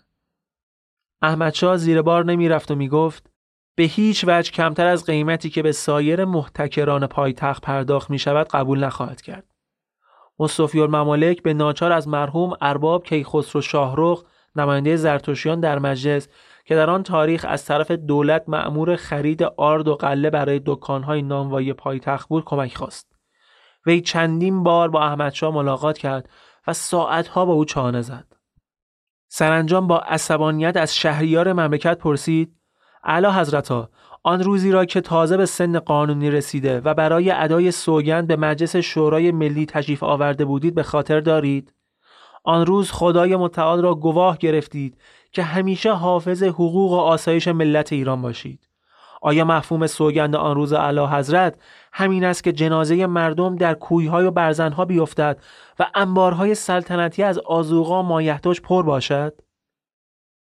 احمدشاه زیر بار نمی‌رفت و می‌گفت به هیچ وجه کمتر از قیمتی که به سایر محتکران پایتخت پرداخت می شود قبول نخواهد کرد. مصطفی الممالک به ناچار از مرحوم ارباب کیخسرو شاهرخ نماینده زرتشتیان در مجلس که در آن تاریخ از طرف دولت مأمور خرید آرد و قله برای دکانهای نانوایی پایتخت بود کمک خواست. وی چندین بار با احمدشاه ملاقات کرد و ساعتها با او چانه زد. سرانجام با عصبانیت از شهریار مملکت پرسید اعلی حضرتا آن روزی را که تازه به سن قانونی رسیده و برای ادای سوگند به مجلس شورای ملی تشریف آورده بودید به خاطر دارید؟ آن روز خدای متعال را گواه گرفتید که همیشه حافظ حقوق و آسایش ملت ایران باشید. آیا مفهوم سوگند آن روز اعلی حضرت همین است که جنازه مردم در کویهای و برزنها بیفتد و انبارهای سلطنتی از آزوغا مایحتاج پر باشد؟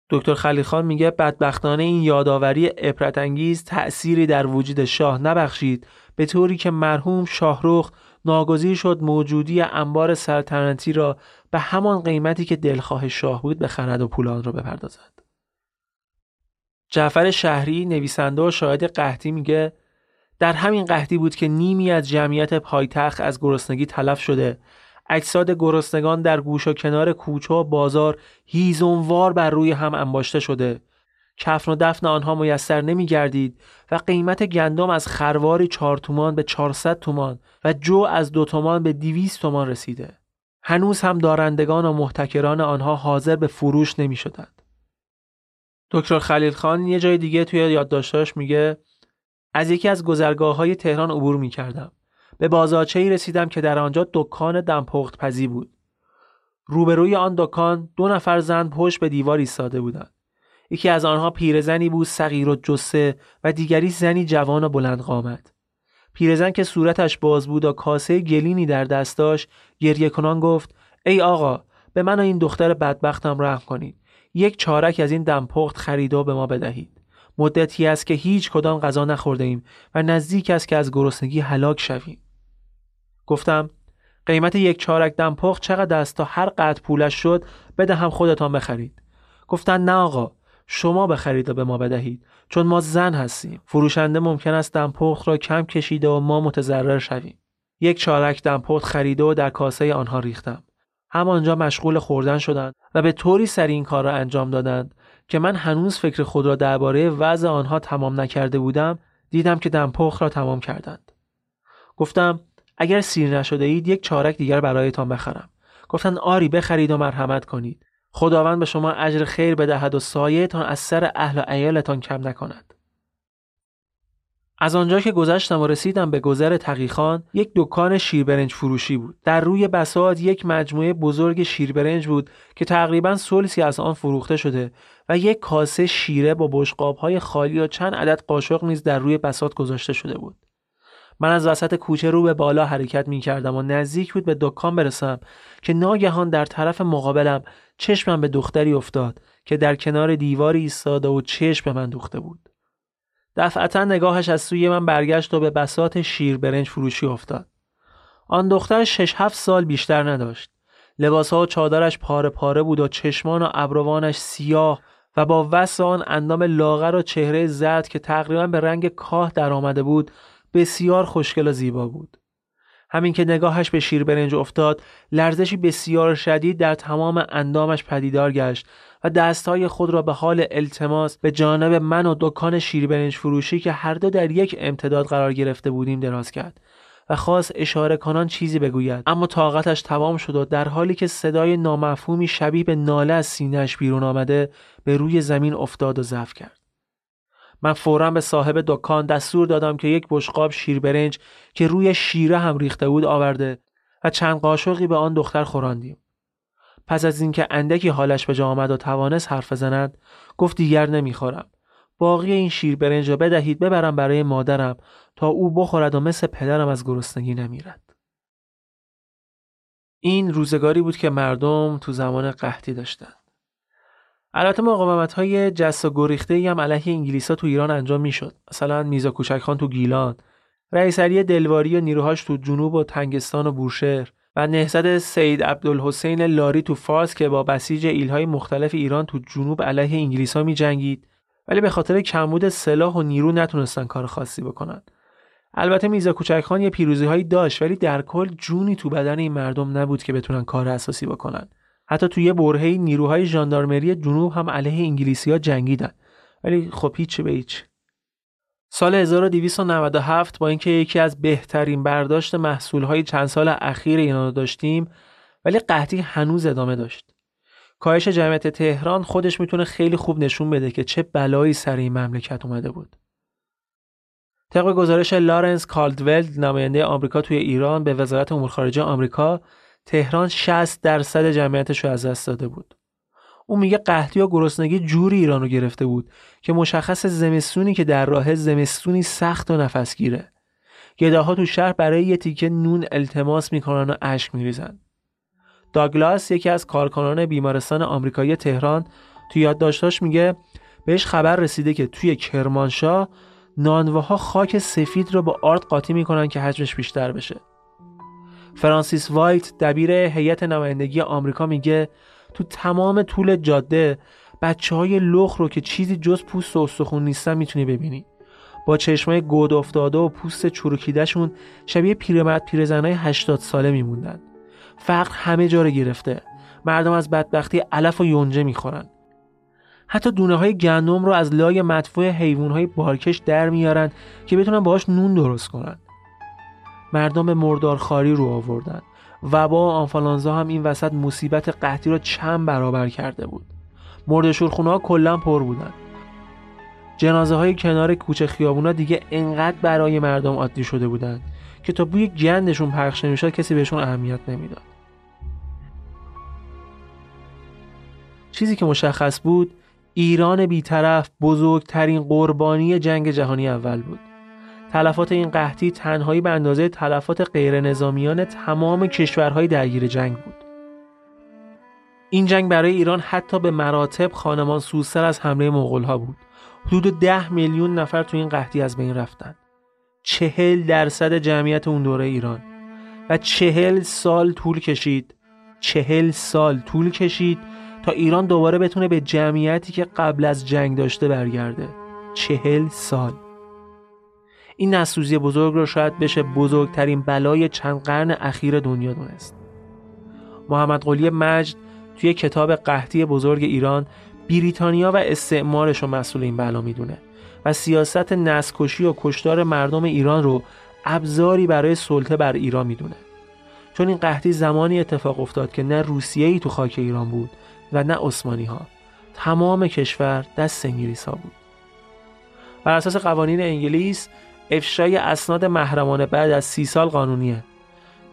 دکتر خلیل خان میگه بدبختانه این یادآوری عبرت انگیز تأثیری در وجود شاه نبخشید به طوری که مرحوم شاهروخ ناگزیر شد موجودی انبار سلطنتی را به همان قیمتی که دلخواه شاه بود بخرد و پولان را بپردازد. جعفر شهری نویسنده و شاهد قحطی میگه در همین قحطی بود که نیمی از جمعیت پایتخت از گرسنگی تلف شده اجساد گرسنگان در گوش و کنار کوچه و بازار هیزونوار بر روی هم انباشته شده کفن و دفن آنها میسر نمی گردید و قیمت گندم از خرواری چهار تومان به 400 تومان و جو از دو تومان به 200 تومان رسیده. هنوز هم دارندگان و محتکران آنها حاضر به فروش نمی شدند. دکتر خلیل خان یه جای دیگه توی یادداشتاش میگه از یکی از گذرگاه های تهران عبور می کردم. به بازارچه رسیدم که در آنجا دکان دمپخت پزی بود. روبروی آن دکان دو نفر زن پشت به دیوار ایستاده بودند. یکی از آنها پیرزنی بود صغیر و جسه و دیگری زنی جوان و بلند قامت. پیرزن که صورتش باز بود و کاسه گلینی در دست داشت کنان گفت ای آقا به من و این دختر بدبختم رحم کنید. یک چارک از این دمپخت خرید و به ما بدهید. مدتی است که هیچ کدام غذا نخورده ایم و نزدیک است که از گرسنگی هلاک شویم. گفتم قیمت یک چارک دمپخت چقدر است تا هر قد پولش شد بده هم خودتان بخرید؟ گفتن نه آقا شما بخرید و به ما بدهید چون ما زن هستیم. فروشنده ممکن است دمپخت را کم کشیده و ما متضرر شویم. یک چارک دمپخت خریده و در کاسه آنها ریختم. همانجا مشغول خوردن شدند و به طوری سری این کار را انجام دادند که من هنوز فکر خود را درباره وضع آنها تمام نکرده بودم دیدم که دمپخت را تمام کردند. گفتم اگر سیر نشده اید یک چارک دیگر برایتان بخرم. گفتن آری بخرید و مرحمت کنید. خداوند به شما اجر خیر بدهد و سایهتان از سر اهل و عیالتان کم نکند. از آنجا که گذشتم و رسیدم به گذر تقیخان یک دکان شیربرنج فروشی بود. در روی بساط یک مجموعه بزرگ شیربرنج بود که تقریبا سلسی از آن فروخته شده و یک کاسه شیره با بشقابهای خالی و چند عدد قاشق نیز در روی بساط گذاشته شده بود. من از وسط کوچه رو به بالا حرکت می کردم و نزدیک بود به دکان برسم که ناگهان در طرف مقابلم چشمم به دختری افتاد که در کنار دیواری ایستاده و چشم به من دوخته بود. دفعتا نگاهش از سوی من برگشت و به بسات شیر برنج فروشی افتاد. آن دختر شش هفت سال بیشتر نداشت. لباسها و چادرش پاره پاره بود و چشمان و ابروانش سیاه و با وس آن اندام لاغر و چهره زرد که تقریبا به رنگ کاه در آمده بود بسیار خوشگل و زیبا بود. همین که نگاهش به شیر برنج افتاد لرزشی بسیار شدید در تمام اندامش پدیدار گشت و دستهای خود را به حال التماس به جانب من و دکان شیر برنج فروشی که هر دو در یک امتداد قرار گرفته بودیم دراز کرد و خواست اشاره کنان چیزی بگوید اما طاقتش تمام شد و در حالی که صدای نامفهومی شبیه به ناله از سینهش بیرون آمده به روی زمین افتاد و ضعف کرد من فورا به صاحب دکان دستور دادم که یک بشقاب شیر برنج که روی شیره هم ریخته بود آورده و چند قاشقی به آن دختر خوراندیم. پس از اینکه اندکی حالش به جا آمد و توانست حرف بزند گفت دیگر نمی‌خورم. باقی این شیر برنج را بدهید ببرم برای مادرم تا او بخورد و مثل پدرم از گرسنگی نمیرد. این روزگاری بود که مردم تو زمان قحطی داشتند. البته مقاومت های جس و گریخته هم علیه انگلیس ها تو ایران انجام می‌شد. مثلا میزا کوچک خان تو گیلان. رئیسری دلواری و نیروهاش تو جنوب و تنگستان و بورشهر. و نهضت سید عبدالحسین لاری تو فارس که با بسیج ایلهای مختلف ایران تو جنوب علیه انگلیس ها می جنگید ولی به خاطر کمبود سلاح و نیرو نتونستن کار خاصی بکنن. البته میزا کوچک خان یه پیروزی هایی داشت ولی در کل جونی تو بدن این مردم نبود که بتونن کار اساسی بکنن. حتی توی برهه نیروهای ژاندارمری جنوب هم علیه انگلیسی ها جنگیدن ولی خب هیچ به هیچ سال 1297 با اینکه یکی از بهترین برداشت محصولهای چند سال اخیر اینا داشتیم ولی قحطی هنوز ادامه داشت. کاهش جمعیت تهران خودش می‌تونه خیلی خوب نشون بده که چه بلایی سر این مملکت اومده بود. طبق گزارش لارنس کالدولد نماینده آمریکا توی ایران به وزارت امور خارجه آمریکا تهران 60 درصد جمعیتش رو از دست داده بود. او میگه قحطی و گرسنگی جوری ایران رو گرفته بود که مشخص زمستونی که در راه زمستونی سخت و نفسگیره. گداها تو شهر برای یه تیکه نون التماس می‌کنن و اشک میریزن. داگلاس یکی از کارکنان بیمارستان آمریکایی تهران تو یادداشتاش میگه بهش خبر رسیده که توی کرمانشاه نانواها خاک سفید رو با آرد قاطی می‌کنن که حجمش بیشتر بشه. فرانسیس وایت دبیر هیئت نمایندگی آمریکا میگه تو تمام طول جاده بچه های لخ رو که چیزی جز پوست و استخون نیستن می‌تونی ببینی. با چشمای گود افتاده و پوست چروکیدهشون شبیه پیرمرد پیرزنای 80 ساله میموندن. فقر همه جا رو گرفته. مردم از بدبختی علف و یونجه می‌خورن. حتی دونه های گندم رو از لای مدفوع حیوان های بارکش در میارن که بتونن باهاش نون درست کنن. مردم مردارخاری رو آوردن وبا و آنفالانزا هم این وسط مصیبت قحطی را چند برابر کرده بود. مرد شورخونه ها کلا پر بودن. جنازه های کنار کوچه خیابونا دیگه انقدر برای مردم عادی شده بودن که تا بوی گندشون پخش نمی‌شد کسی بهشون اهمیت نمی‌داد. چیزی که مشخص بود ایران بیطرف بزرگترین قربانی جنگ جهانی اول بود. تلفات این قحطی تنهایی به اندازه تلفات غیر نظامیان تمام کشورهای درگیر جنگ بود. این جنگ برای ایران حتی به مراتب خانمان سوستر از حمله ها بود. حدود ده میلیون نفر تو این قحطی از بین رفتن. چهل درصد جمعیت اون دوره ایران و چهل سال طول کشید چهل سال طول کشید تا ایران دوباره بتونه به جمعیتی که قبل از جنگ داشته برگرده چهل سال این نسوزی بزرگ رو شاید بشه بزرگترین بلای چند قرن اخیر دنیا دونست. محمد قلی مجد توی کتاب قحطی بزرگ ایران بریتانیا و استعمارش رو مسئول این بلا می‌دونه و سیاست نسکشی و کشتار مردم ایران رو ابزاری برای سلطه بر ایران می‌دونه. چون این قحطی زمانی اتفاق افتاد که نه روسیه ای تو خاک ایران بود و نه عثمانی ها تمام کشور دست انگلیس ها بود. بر اساس قوانین انگلیس افشای اسناد محرمانه بعد از سی سال قانونیه.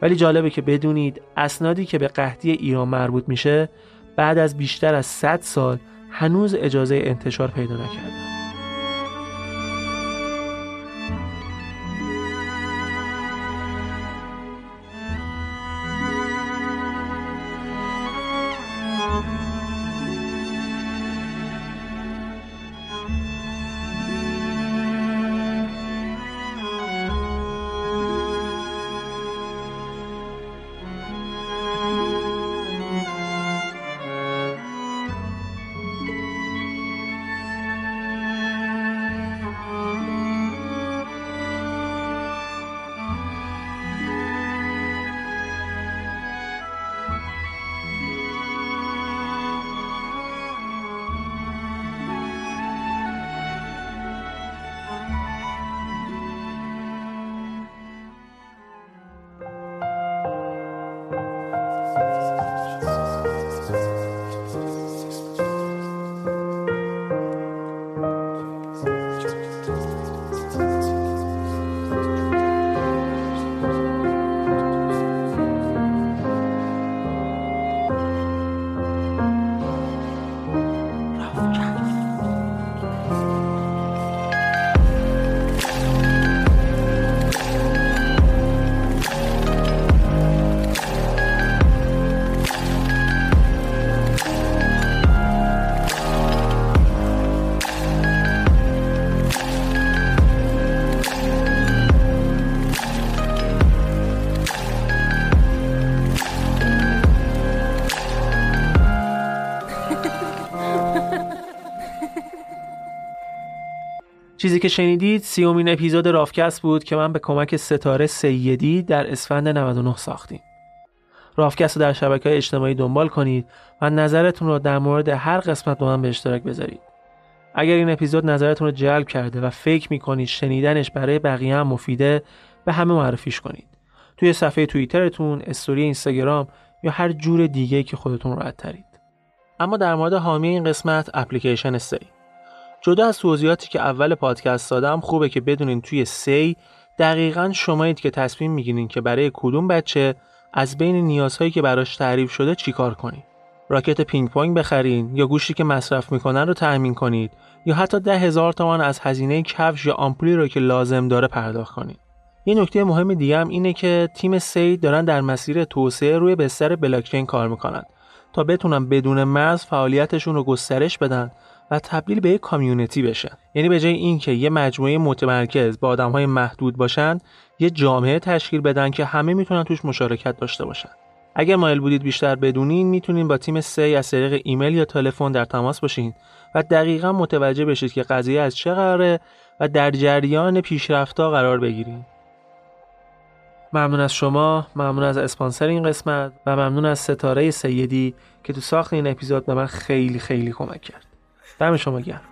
ولی جالبه که بدونید اسنادی که به قحطی ایران مربوط میشه بعد از بیشتر از 100 سال هنوز اجازه انتشار پیدا نکرده. چیزی که شنیدید سیومین اپیزود رافکست بود که من به کمک ستاره سیدی در اسفند 99 ساختیم. رافکست رو در شبکه اجتماعی دنبال کنید و نظرتون رو در مورد هر قسمت با من به اشتراک بذارید. اگر این اپیزود نظرتون رو جلب کرده و فکر می‌کنید شنیدنش برای بقیه هم مفیده به همه معرفیش کنید. توی صفحه توییترتون، استوری اینستاگرام یا هر جور دیگه که خودتون راحت ترید. اما در مورد حامی این قسمت اپلیکیشن سی جدا از توضیحاتی که اول پادکست دادم خوبه که بدونین توی سی دقیقا شمایید که تصمیم می‌گیرین که برای کدوم بچه از بین نیازهایی که براش تعریف شده چیکار کنید راکت پینگ پونگ بخرین یا گوشتی که مصرف می‌کنن رو تأمین کنید یا حتی ده هزار تومان از هزینه کفش یا آمپولی رو که لازم داره پرداخت کنید یه نکته مهم دیگه هم اینه که تیم سی دارن در مسیر توسعه روی بستر بلاکچین کار می‌کنن تا بتونن بدون مرز فعالیتشون رو گسترش بدن و تبدیل به یک کامیونیتی بشن. یعنی به جای اینکه یه مجموعه متمرکز با آدمهای محدود باشن یه جامعه تشکیل بدن که همه می‌تونن توش مشارکت داشته باشن. اگر مایل بودید بیشتر بدونین می‌تونین با تیم سی از طریق ایمیل یا تلفن در تماس باشین و دقیقا متوجه بشید که قضیه از چه قراره و در جریان پیشرفتها قرار بگیرید ممنون از شما ممنون از اسپانسر این قسمت و ممنون از ستاره سیدی که تو ساخت این اپیزود به من خیلی خیلی کمک کرد. دم شما گرم.